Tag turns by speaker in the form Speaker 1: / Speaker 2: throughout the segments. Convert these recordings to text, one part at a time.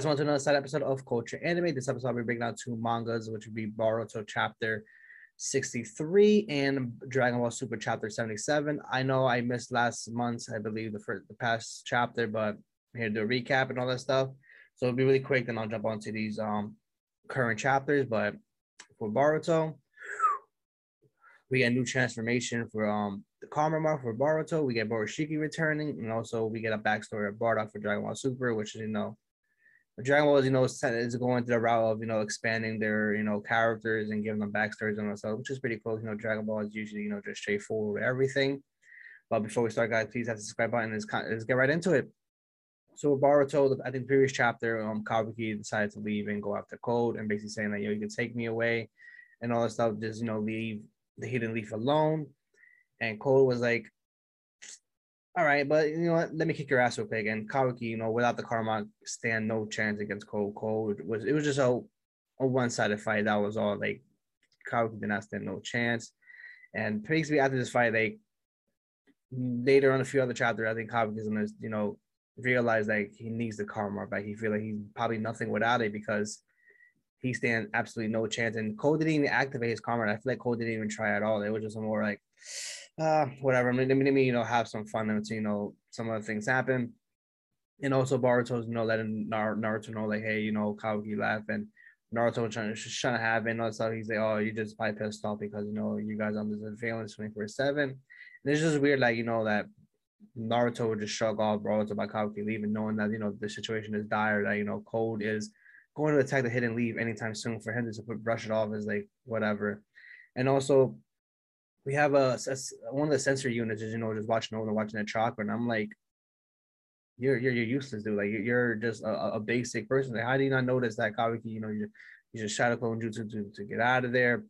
Speaker 1: guys want to another side episode of Culture Anime. This episode, be breaking down two mangas, which would be Boruto Chapter 63 and Dragon Ball Super Chapter 77. I know I missed last month's, I believe, the first, the past chapter, but I'm here to do a recap and all that stuff. So it'll be really quick, then I'll jump onto these um current chapters. But for Boruto, we get a new transformation for um the Karma Mark for Boruto. We get Borushiki returning, and also we get a backstory of Bardock for Dragon Ball Super, which is you know, Dragon Ball is you know is going through the route of you know expanding their you know characters and giving them backstories and all stuff, which is pretty cool. You know, Dragon Ball is usually you know just straightforward everything. But before we start, guys, please hit the subscribe button. Let's, let's get right into it. So with Boruto, I think previous chapter, um, Kawaki decided to leave and go after Code, and basically saying that you know you can take me away, and all that stuff. Just you know leave the hidden leaf alone. And Code was like, all right, but you know what? Let me kick your ass real quick. And Kawaki, you know, without the karma, stand no chance against Code. Code was it was just a, a one-sided fight. That was all. Like Kawaki did not stand no chance. And basically after this fight, like later on a few other chapters, I think Kawaki is gonna, you know, realize like he needs the karma back. He feel like he's probably nothing without it because he stands absolutely no chance. And Code didn't even activate his karma. I feel like Code didn't even try at all. It was just more like, uh, whatever. Let me, let me, you know, have some fun until, you know, some other things happen. And also Boruto's, you know, letting Naruto know, like, hey, you know, Kawaki left and Naruto trying to, just trying to have it and stuff. He's like, oh, you just probably pissed off because, you know, you guys on this surveillance 24 7. And it's just weird, like, you know, that Naruto would just shrug off Boruto by Kawaki leaving, knowing that, you know, the situation is dire, that, you know, Code is going to attack the hidden leaf anytime soon for him to brush it off is like whatever. And also, we have a, a one of the sensory units is you know just watching over watching that chakra, and I'm like, you're you're you're useless, dude. Like you're just a, a basic person. Like, how do you not notice that Kawaki? You know, you you just shadow clone jutsu to, to get out of there,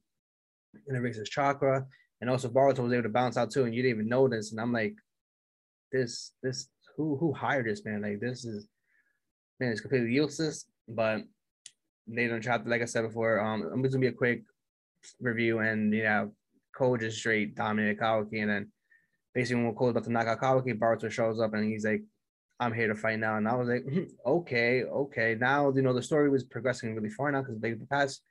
Speaker 1: and it raises chakra. And also Boruto was able to bounce out too, and you didn't even notice. And I'm like, this this who who hired this man? Like this is man, it's completely useless. But later in chapter, like I said before, um, I'm just gonna be a quick review, and you know, Code just straight dominated Kawaki. and then basically when Code's about to knock out Kawaki, Boruto shows up, and he's like, "I'm here to fight now," and I was like, hmm, "Okay, okay." Now you know the story was progressing really far now because the past,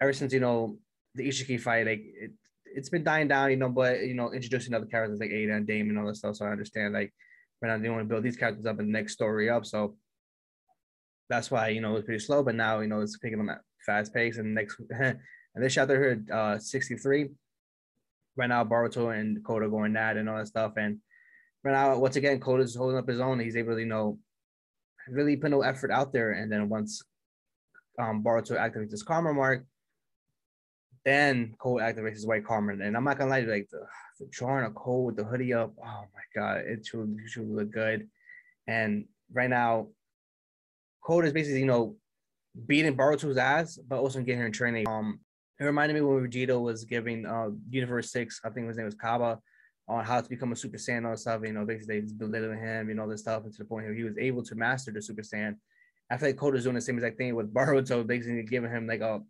Speaker 1: ever since you know the Ishiki fight, like it, it's been dying down, you know, but you know, introducing other characters like Eida and Damon and all that stuff. So I understand like we're not want to build these characters up and the next story up. So that's why you know it's pretty slow. But now you know it's picking them at fast pace. And next, and this chapter here, uh, 63. Right now, Boruto and Koda going that and all that stuff. And right now, once again, Koda's holding up his own. He's able to you know really put no effort out there. And then once um, Boruto activates his karma mark, then Code activates his white karma. And I'm not gonna lie, to you, like the, the drawing of Code with the hoodie up, oh my god, it truly, truly look good. And right now, Code is basically, you know, beating Boruto's ass, but also getting her in training. Um, it reminded me when Vegeta was giving uh Universe Six, I think his name was Cabba, on how to become a Super Saiyan and stuff. You know, basically belittling him, you know, this stuff, and to the point where he was able to master the Super Saiyan. I feel like Code is doing the same exact thing with Boruto, basically giving him like a,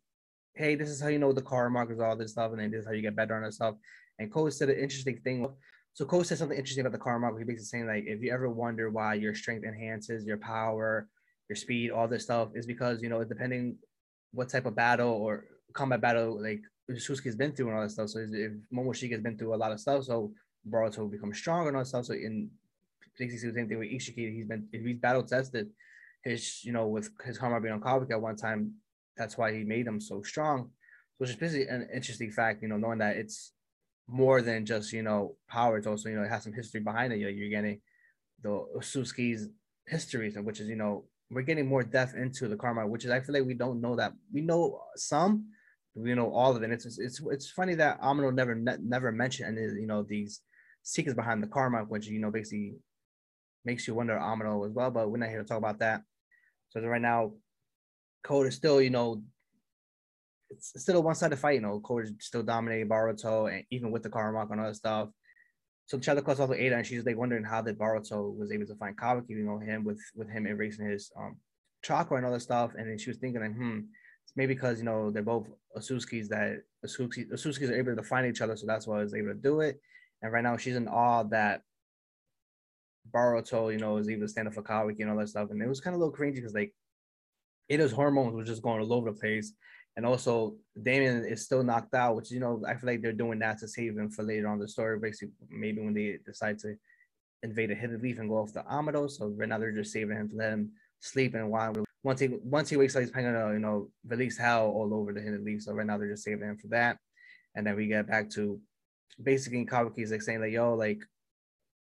Speaker 1: hey, this is how you know the car markers, all this stuff, and then this is how you get better on this stuff. And Code said an interesting thing. So Code said something interesting about the car marker. He basically saying like, if you ever wonder why your strength enhances your power your speed, all this stuff is because you know depending what type of battle or combat battle like Shusuke's been through and all that stuff. So if Momoshiki has been through a lot of stuff, so Boruto will become stronger and all that stuff. So in basically the same thing with Ishiki, he's been if he's battle tested, his you know with his karma being on Kawaki at one time, that's why he made him so strong. So it's just basically an interesting fact, you know, knowing that it's more than just you know power. It's also you know it has some history behind it. You know, you're getting the Shusuke's histories, and which is you know we're getting more depth into the karma, which is I feel like we don't know that we know some, we know all of it. It's it's it's funny that Amado never never mentioned any you know these secrets behind the karma, which you know basically makes you wonder Amado as well. But we're not here to talk about that. So right now, Code is still you know it's still a one-sided fight. You know, Code is still dominating Boruto, and even with the karma and other stuff. So Shadow Class also Eida, and she's like wondering how the Boruto was able to find Kawaki, you know, him with with him erasing his um chakra and all that stuff. And then she was thinking like, hmm, maybe because you know they're both Otsutsukis that Otsutsukis, Otsutsukis are able to find each other, so that's why I was able to do it. And right now she's in awe that Boruto, you know, is able to stand up for Kawaki and all that stuff. And it was kind of a little cringy because like Eida's hormones were just going all over the place. And also Damien is still knocked out, which you know, I feel like they're doing that to save him for later on the story. Basically, maybe when they decide to invade a hidden leaf and go off the Amado. So right now they're just saving him to let him sleep and while once he once he wakes up, he's probably gonna, you know, release hell all over the hidden leaf. So right now they're just saving him for that. And then we get back to basically Kawaki's like saying like, yo, like,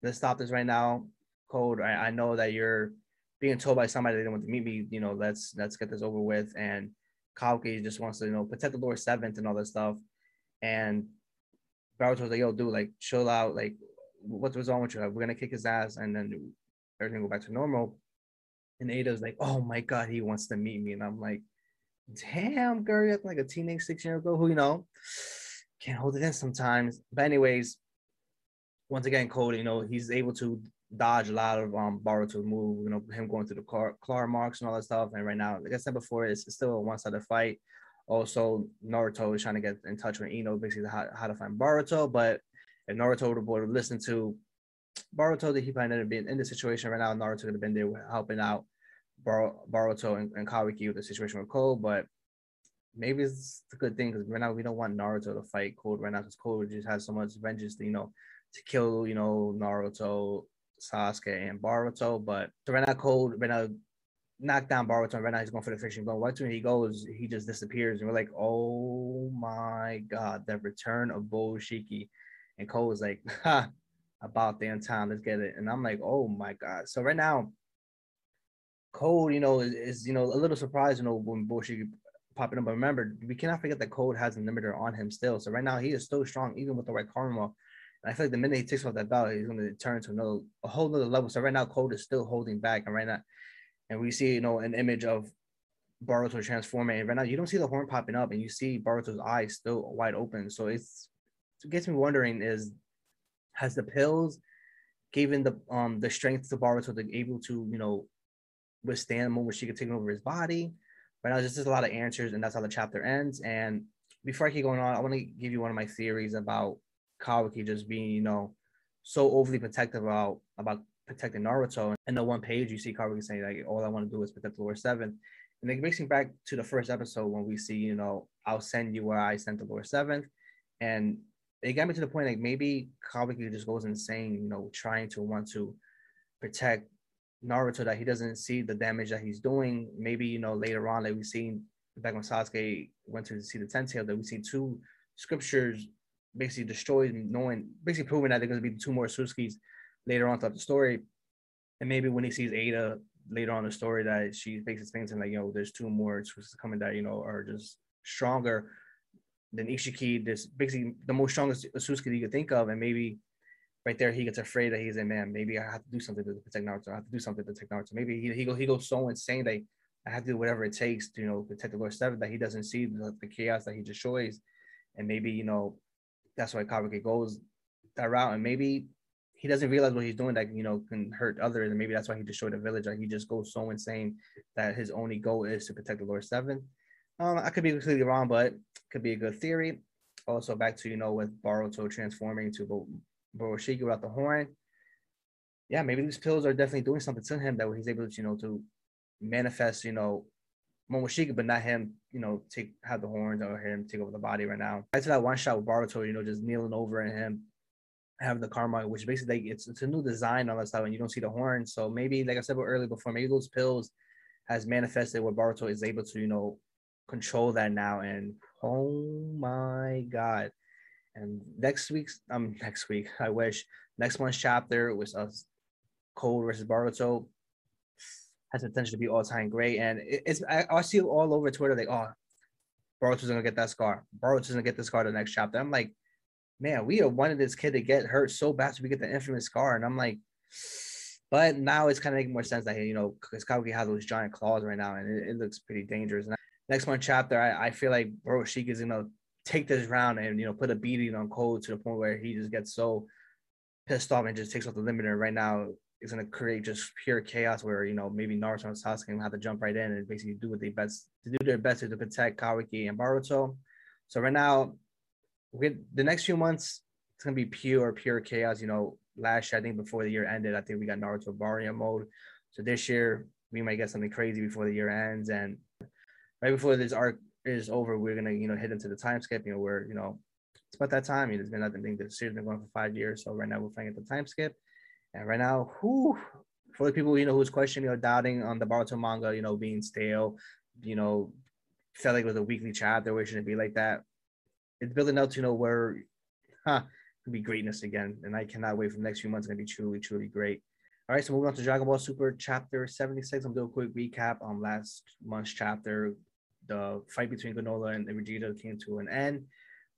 Speaker 1: let's stop this right now. Code, I, I know that you're being told by somebody they don't want to meet me, you know, let's let's get this over with. And Kawaki just wants to, you know, protect the Lord Seventh and all that stuff. And Boruto's like, yo, dude, like chill out, like what's wrong with you? We're gonna kick his ass and then everything go back to normal. And Eida's like, oh my god, he wants to meet me. And I'm like, damn, girl, you're like a teenage six year ago who, you know, can't hold it in sometimes. But anyways, once again, Cody, you know, he's able to dodge a lot of um Boruto's move, you know, him going through the car, claw marks and all that stuff. And right now, like I said before, it's still a one-sided fight. Also, Naruto is trying to get in touch with Ino, basically how, how to find Boruto. But if Naruto would have listened to Boruto, that he probably have being in the situation right now. Naruto could have been there helping out Bar- Boruto and, and Kawaki with the situation with Code. But maybe it's a good thing because right now we don't want Naruto to fight Code right now because Code just has so much vengeance, to, you know, to kill, you know, Naruto, Sasuke, and Boruto. But so right now, Code right now knocked down Boruto. Right now he's going for the fishing bone. Once when he goes, he just disappears, and we're like, oh my god, the return of Boshiki. And Code was like, ha, about damn time, let's get it. And I'm like, oh my god. So right now. Code, you know, is, is you know a little surprised, you know, when Boshiki popping up. But remember, we cannot forget that Code has a limiter on him still. So right now he is still strong, even with the right karma. And I feel like the minute he takes off that belt, he's going to turn to another, a whole other level. So right now, Code is still holding back, and right now, and we see you know an image of Boruto transforming. And right now, you don't see the horn popping up, and you see Boruto's eyes still wide open. So it's it gets me wondering: is has the pills given the um the strength to Boruto to be able to you know withstand a moment she could take over his body? Right now, just a lot of answers, and that's how the chapter ends. And before I keep going on, I want to give you one of my theories about Kawaki just being, you know, so overly protective about about protecting Naruto. And the one page you see Kawaki saying like, "All I want to do is protect the Lord Seven," and it makes me back to the first episode when we see, you know, I'll send you where I sent the Lord Seventh, and it got me to the point like maybe Kawaki just goes insane, you know, trying to want to protect Naruto that he doesn't see the damage that he's doing. Maybe you know later on, like we've seen back when Sasuke went to see the Ten Tail, that we see two scriptures basically destroyed, knowing basically proving that there's going to be two more Sasuke's later on throughout the story. And maybe when he sees Eida later on the story, that she basically thinks and like, you know, there's two more Sasuke's coming that you know are just stronger than Ishiki. This basically the most strongest Sasuke you could think of, and maybe right there he gets afraid that he's a man. Maybe I have to do something to protect Naruto. I have to do something to protect Naruto. Maybe he, he go he goes so insane that I have to do whatever it takes to you know protect the Lord Seven that he doesn't see the, the chaos that he destroys, and maybe you know that's why Kawaki goes that route, and maybe he doesn't realize what he's doing that you know can hurt others, and maybe that's why he destroyed the village. Like he just goes so insane that his only goal is to protect the Lord Seven. Um, I could be completely wrong, but could be a good theory. Also, back to you know with Boruto transforming to Borushiki without the horn. Yeah, maybe these pills are definitely doing something to him that he's able to, you know, to manifest, you know, Momoshiki, but not him, you know, take have the horns or him take over the body right now. Back to that one shot with Boruto, you know, just kneeling over and him having the karma, which basically it's it's a new design on that stuff, and you don't see the horns. So maybe, like I said earlier before, maybe those pills has manifested where Boruto is able to, you know, control that now. And oh my god, and next week's um next week, I wish next month's chapter was us Code versus Boruto has potential to be all time great. And it's I, I see all over Twitter like, oh, Boruto's gonna get that scar. Boruto's gonna get the scar the next chapter. I'm like, man, we have wanted this kid to get hurt so bad so we get the infamous scar. And I'm like, but now it's kind of making more sense that you know because Kawaki has those giant claws right now, and it, it looks pretty dangerous. And next one chapter, I, I feel like Boruto is gonna take this round and you know put a beating on Code to the point where he just gets so pissed off and just takes off the limiter. Right now, it's gonna create just pure chaos where you know maybe Naruto and Sasuke have to jump right in and basically do what they best to do their best to protect Kawaki and Boruto. So right now, we the next few months it's gonna be pure pure chaos. You know, last year I think before the year ended, I think we got Naruto Baryon mode. So this year we might get something crazy before the year ends and right before this arc is over, we're gonna you know head into the time skip. You know, where you know it's about that time. You know, there's been nothing. The series been going for five years, so right now we're playing at the time skip, and right now, who for the people you know who's questioning or doubting on the Boruto manga, you know, being stale, you know, felt like it was a weekly chapter where it shouldn't be like that. It's building up to you know where, huh, could be greatness again, and I cannot wait for the next few months. It's gonna be truly, truly great. All right, so moving on to Dragon Ball Super Chapter 76. I'm do a quick recap on last month's chapter. The fight between Granolah and Vegeta came to an end.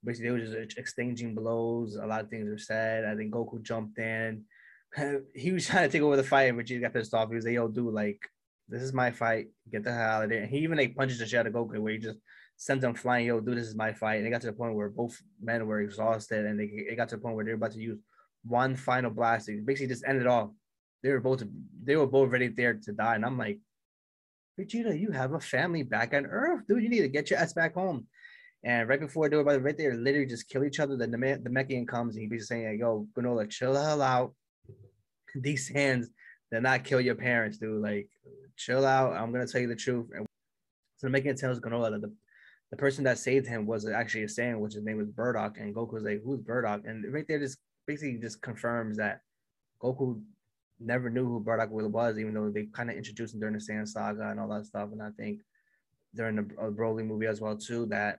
Speaker 1: Basically, they were just exchanging blows. A lot of things were said. I think Goku jumped in. He was trying to take over the fight, and Vegeta got pissed off. He was like, "Yo, dude, like, this is my fight. Get the hell out of there." And he even like punches the shit out of Goku, where he just sends them flying. Yo, dude, this is my fight. And it got to the point where both men were exhausted, and they it got to the point where they were about to use one final blast. It basically just ended off they were both they were both ready there to die. And I'm like, Vegeta, you have a family back on Earth, dude. You need to get your ass back home. And right before they were about to right there, literally just kill each other. Then the the Namekian comes and he be saying, "Yo, Granolah, chill the hell out. These hands, they're not kill your parents, dude. Like, chill out. I'm gonna tell you the truth." And so the Namekian tells Granolah that the the person that saved him was actually a Saiyan, which his name was Bardock. And Goku was like, "Who's Bardock?" And right there, just basically just confirms that Goku never knew who Bardock really was, even though they kind of introduced him during the Saiyan saga and all that stuff. And I think during the uh, Broly movie as well too that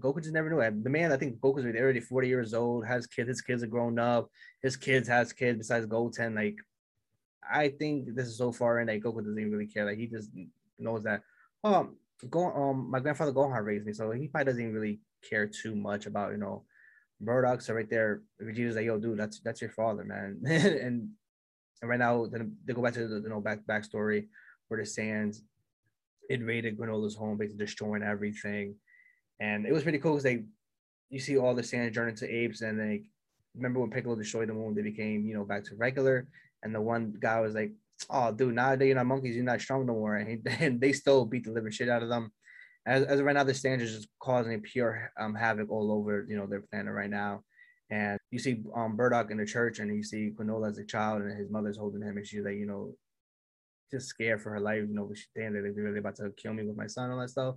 Speaker 1: Goku just never knew it. The man, I think Goku's already 40 years old, has kids, his kids are grown up, his kids has kids besides Goten. Like, I think this is so far in that Goku doesn't even really care. Like, he just knows that, oh, go, um, my grandfather Gohan raised me, so he probably doesn't even really care too much about, you know, Bardock. So right there, Vegeta's like, yo, dude, that's that's your father, man. and and right now, then they go back to the you know back backstory where the Sands invaded Granolah's home, basically destroying everything. And it was pretty cool because they you see all the Saiyans turn into apes, and they remember when Piccolo destroyed the moon, they became you know back to regular. And the one guy was like, "Oh, dude, now that you're not monkeys, you're not strong no more." And, he, and they still beat the living shit out of them. As, as right now, the Saiyans are just causing pure um, havoc all over you know their planet right now. And you see um Bardock in the church, and you see Quinola as a child, and his mother's holding him, and she's like, you know, just scared for her life. You know, damn, they're really about to kill me with my son, all that stuff.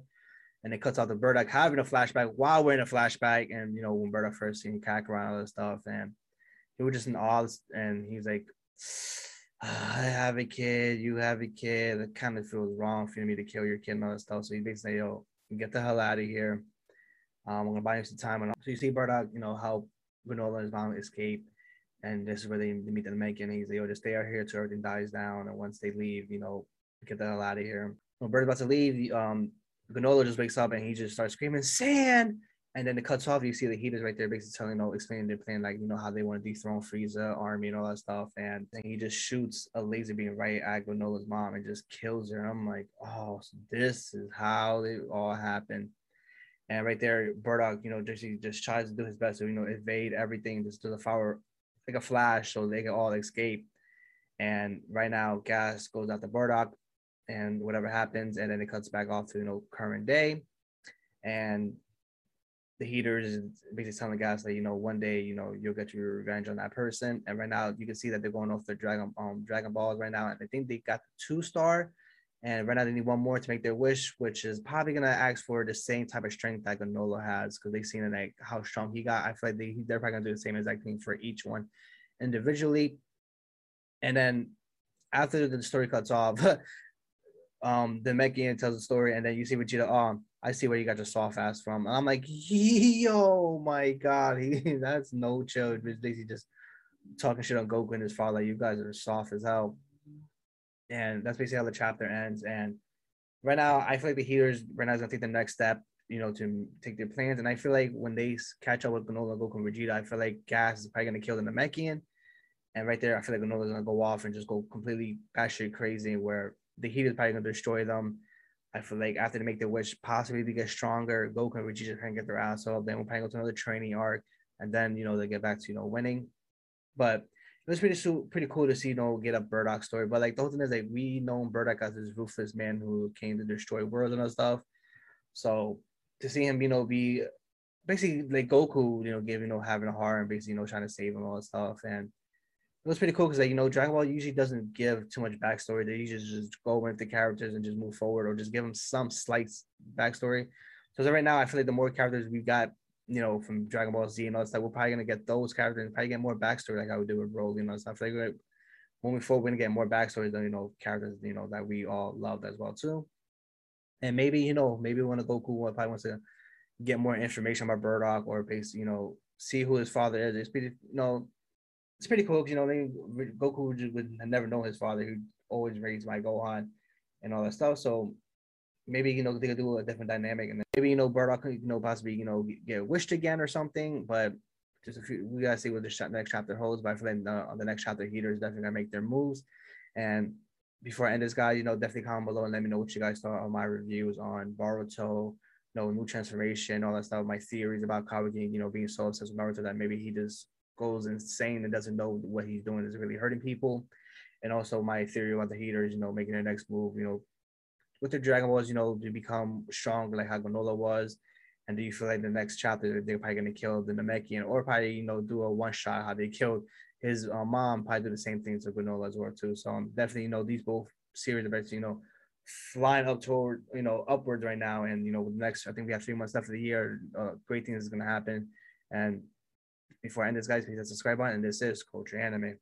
Speaker 1: And it cuts out the Bardock having a flashback while we're in a flashback, and you know when Bardock first seen Kakarot, and all that stuff, and he was just in awe, and he's like. I have a kid, you have a kid. It kind of feels wrong for me to kill your kid and all that stuff. So he basically, yo, get the hell out of here. Um, I'm gonna buy you some time. And so you see Bardock, you know, how Granolah and his mom escape. And this is where they meet the Namekian. He's like, yo, just stay out here till everything dies down. And once they leave, you know, get the hell out of here. When Bird's about to leave, um, Granolah just wakes up and he just starts screaming, Sand! And then it cuts off. You see the Heeters right there, basically telling, you know, explaining their plan, like, you know, how they want to dethrone Frieza, army, and all that stuff. And then he just shoots a laser beam right at Granolah's mom and just kills her. And I'm like, oh, so this is how it all happened. And right there, Bardock, you know, just he just tries to do his best to, you know, evade everything, just to the fire like a flash so they can all escape. And right now, gas goes out to Bardock and whatever happens, and then it cuts back off to you know current day. And the Heeters is basically telling the guys that you know one day you know you'll get your revenge on that person. And right now you can see that they're going off the Dragon um Dragon Balls right now, and I think they got the two star and right now they need one more to make their wish, which is probably gonna ask for the same type of strength that Granolah has because they've seen like how strong he got. I feel like they, they're probably gonna do the same exact thing for each one individually. And then after the story cuts off, um, the Namekian tells the story, and then you see Vegeta. Oh, I see where you got your soft ass from. And I'm like, yo, my god, that's no chill. Basically, just talking shit on Goku and his father. Like, you guys are soft as hell and that's basically how the chapter ends. And right now, I feel like the healers right now is gonna take the next step, you know, to take their plans. And I feel like when they catch up with Granolah, Goku, and Vegeta, I feel like Gas is probably gonna kill the Namekian. And right there, I feel like Granolah is gonna go off and just go completely batshit crazy, where the heat is probably gonna destroy them. I feel like after they make their wish, possibly to get stronger, Goku and Vegeta can get their ass up. Then we'll probably go to another training arc, and then you know they get back to you know winning. But it was pretty pretty cool to see, you know, get a Bardock story. But like the whole thing is like we know Bardock as this ruthless man who came to destroy worlds and stuff. So to see him, you know, be basically like Goku, you know, giving, you know, having a heart and basically, you know, trying to save him all that stuff. And it was pretty cool because like, you know Dragon Ball usually doesn't give too much backstory. They usually just go into characters and just move forward, or just give them some slight backstory. So right now, I feel like the more characters we've got, you know, from Dragon Ball Z and all that stuff, we're probably gonna get those characters and probably get more backstory like I would do with Broly and all that stuff. Like moving forward, we're gonna get more backstories than you know characters you know that we all loved as well too. And maybe you know maybe when Goku probably wants to get more information about Bardock or basically you know see who his father is. It's pretty you know it's pretty cool. Because you know, mean, Goku would, would never know his father, who always raised my Gohan and all that stuff. So maybe you know they could do a different dynamic, and maybe you know Bardock could you know possibly you know get wished again or something. But just a few, we gotta see what the next chapter holds. But I feel like uh, on the next chapter, Heeter is definitely gonna make their moves. And before I end this guy, you know, definitely comment below and let me know what you guys thought of my reviews on Boruto, you know, new transformation, all that stuff. My theories about Kawaki, you know, being so obsessed with Naruto that maybe he just goes insane and doesn't know what he's doing is really hurting people. And also my theory about the Heeters, you know, making their next move, you know, with the Dragon Balls, you know, to become strong like how Granolah was. And do you feel like the next chapter they're probably gonna kill the Namekian or probably you know do a one shot how they killed his uh, mom? Probably do the same thing to Granolah as well too. So um, definitely you know these both series are you know flying up toward you know upwards right now. And you know the next I think we have three months left of the year. Uh, great things is gonna happen. And before I end this, guys, please hit the subscribe button. And this is Culture Anime.